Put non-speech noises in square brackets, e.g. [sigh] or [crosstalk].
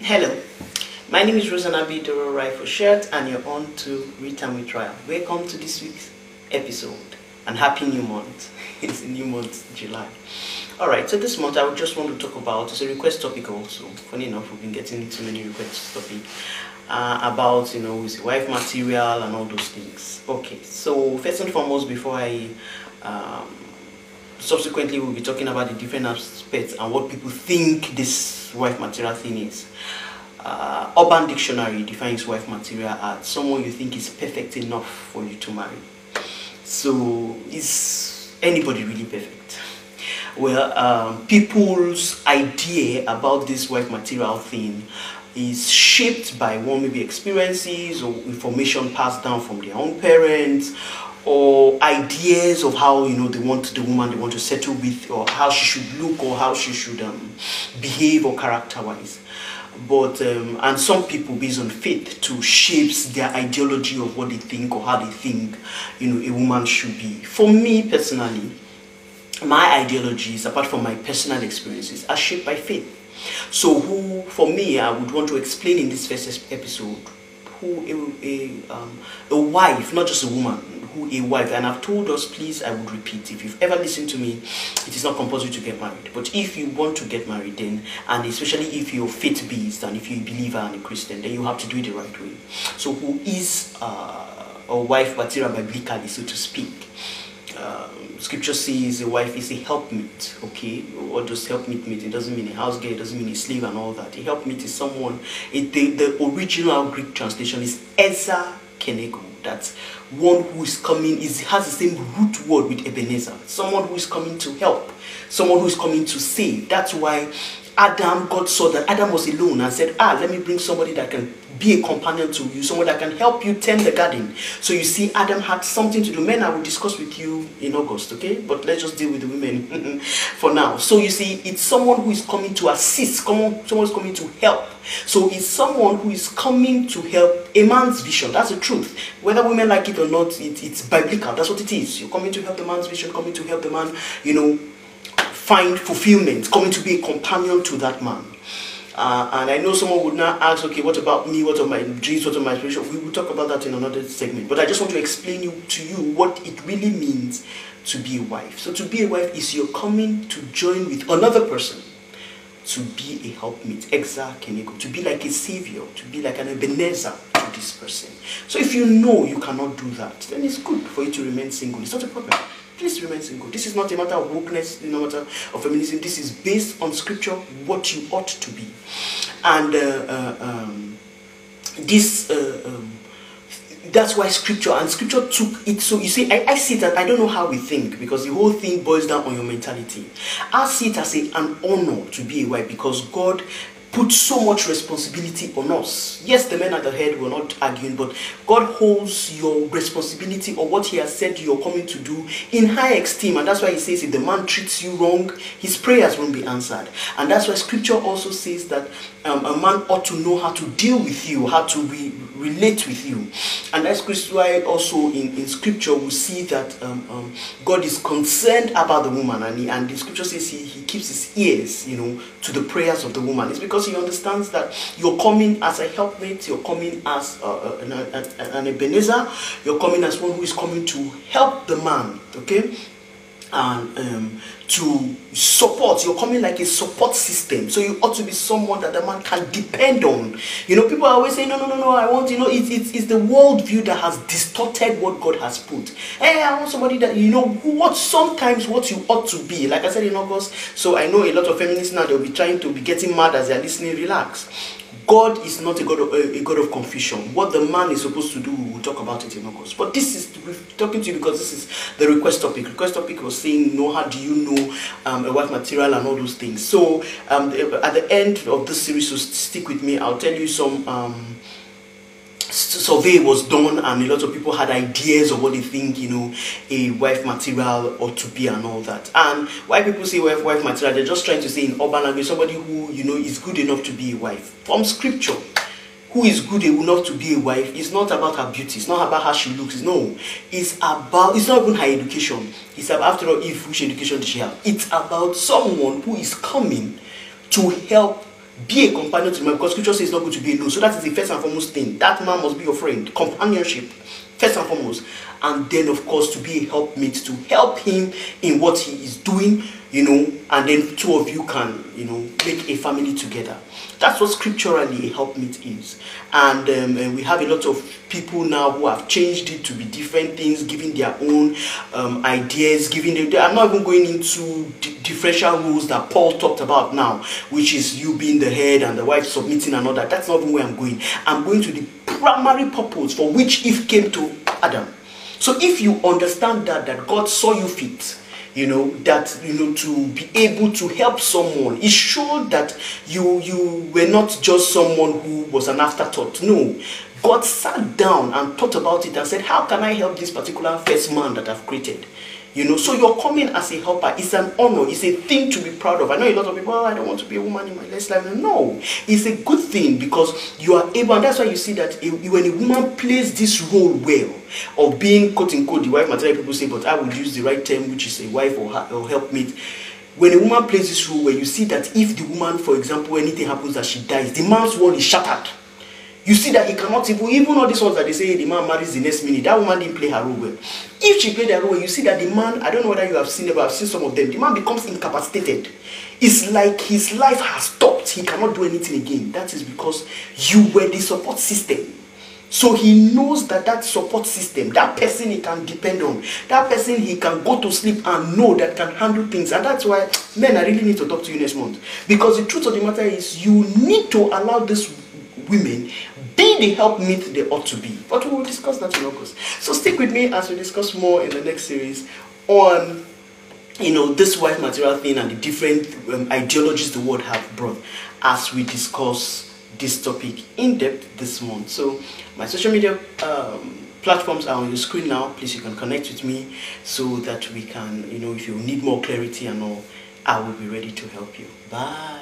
Hello, my name is Rosanna B. Doro Rifle Shirt, and you're on to Return with Trial. Welcome to this week's episode, and happy new month. [laughs] it's a new month, July. Alright, so this month I would just want to talk about, it's a request topic also. Funny enough, we've been getting too many requests topic uh, about, you know, is wife material and all those things. Okay, so first and foremost, before I um, subsequently we'll be talking about the different aspects and what people think this wife material thing is. Uh, Urban Dictionary defines wife material as someone you think is perfect enough for you to marry. So is anybody really perfect? Well, um, people's idea about this wife material thing is shaped by one maybe experiences or information passed down from their own parents or ideas of how you know they want the woman they want to settle with or how she should look or how she should um, behave or character wise. But um, and some people based on faith to shapes their ideology of what they think or how they think you know a woman should be. For me personally my ideologies apart from my personal experiences are shaped by faith. So who for me i would want to explain in this first episode who a, a, um, a wife not just a woman who a wife and i've told us please i would repeat if you've ever listened to me it is not compulsory to get married but if you want to get married then and especially if you're faith based and if you're a believer and a christian then you have to do it the right way so who is uh, a wife material biblically so to speak um, scripture says a wife is a helpmeet, okay? What does helpmeet mean? It doesn't mean a house girl, it doesn't mean a slave and all that. A helpmeet is someone, it, the, the original Greek translation is Eza Kenego. That's one who is coming, is has the same root word with Ebenezer. Someone who is coming to help, someone who is coming to save. That's why Adam, God saw that Adam was alone and said, Ah, let me bring somebody that can be a companion to you, someone that can help you tend the garden. So you see, Adam had something to do. Men, I will discuss with you in August, okay? But let's just deal with the women [laughs] for now. So you see, it's someone who is coming to assist, someone, someone is coming to help. So it's someone who is coming to help a man's vision. That's the truth. Whether women like it or not, it, it's biblical. That's what it is. You're coming to help the man's vision, coming to help the man, you know, find fulfillment, coming to be a companion to that man. Uh, and I know someone would now ask, okay, what about me? What are my dreams? What are my aspirations? We will talk about that in another segment. But I just want to explain you, to you what it really means to be a wife. So to be a wife is you're coming to join with another person to be a helpmeet, exa to be like a savior, to be like an Ebenezer to this person. So if you know you cannot do that, then it's good for you to remain single. It's not a problem please remain single. This is not a matter of wokeness, no matter of feminism. This is based on scripture, what you ought to be. And uh, uh, um, this, uh, um, that's why scripture, and scripture took it. So you see, I, I see that I don't know how we think because the whole thing boils down on your mentality. I see it as a, an honor to be a wife because God put so much responsibility on us. Yes, the men at the head were not arguing, but God holds your responsibility or what He has said you're coming to do in high esteem. And that's why He says if the man treats you wrong, his prayers won't be answered. And that's why Scripture also says that um, a man ought to know how to deal with you, how to re- relate with you. And that's why also in, in Scripture we see that um, um, God is concerned about the woman, and, he, and the Scripture says he, he keeps his ears, you know, to the prayers of the woman. It's because he understands that you're coming as a helpmate, you're coming as uh, an, an, an Ebenezer, you're coming as one who is coming to help the man, okay? And um, to support. You're coming like a support system. So you ought to be someone that the man can depend on. You know, people always saying, no, no, no, no, I want, you know, it's, it's, it's the worldview that has distorted what God has put. Hey, I want somebody that, you know, what sometimes what you ought to be. Like I said in August, so I know a lot of feminists now, they'll be trying to be getting mad as they're listening, relax. God is not a God of a, God of confusion. What the man is supposed to do, we'll talk about it in August. But this is we're talking to you because this is the request topic. Request topic was saying, "Know how do you know um, a wife material and all those things." So um, at the end of this series, so stick with me. I'll tell you some. Um, survey was done and a lot of people had ideas of what they think you know a wife material ought to be and all that. And why people say wife wife material they're just trying to say in urban language somebody who you know is good enough to be a wife. From scripture who is good enough to be a wife is not about her beauty it's not about how she looks no. It's about it's not even her education. It's about after all if which education did she have? It's about someone who is coming to help be a companion to the because scripture says it's not good to be alone. So that is the first and foremost thing. That man must be your friend. Companionship, first and foremost. And then, of course, to be a helpmate to help him in what he is doing, you know, and then two of you can, you know, make a family together. That's what scripturally a helpmate is. And, um, and we have a lot of people now who have changed it to be different things, giving their own um, ideas, giving them. I'm not even going into differential rules that Paul talked about now, which is you being the head and the wife submitting and all that. That's not even where I'm going. I'm going to the primary purpose for which Eve came to Adam. So if you understand that, that God saw you fit, you know that you know to be able to help someone it showed that you you were not just someone who was an afterthought no god sat down and thought about it and said how can i help this particular first man that i've created you know, so you're coming as a helper. It's an honor. It's a thing to be proud of. I know a lot of people, oh, I don't want to be a woman in my next life. No, it's a good thing because you are able, and that's why you see that when a woman plays this role well of being quote unquote the wife material, people say, but I would use the right term, which is a wife or, or helpmate when a woman plays this role where you see that if the woman, for example, anything happens that she dies, the man's world is shattered you see that he cannot even even all these ones that they say the man marries the next minute that woman didn't play her role well. If she played her role well you see that the man i don't know whether you have seen it but i've seen some of them the man becomes incapacitated. It's like his life has stopped. He cannot do anything again. That is because you were the support system. So he knows that that support system, that person he can depend on, that person he can go to sleep and know that can handle things. And that's why, men, I really need to talk to you next month. Because the truth of the matter is, you need to allow these women be the helpmeet they ought to be. But we will discuss that in August. So stick with me as we discuss more in the next series on you know this wife material thing and the different um, ideologies the world have brought as we discuss this topic in depth this month. So my social media um, platforms are on your screen now. Please you can connect with me so that we can you know if you need more clarity and all, I will be ready to help you. Bye.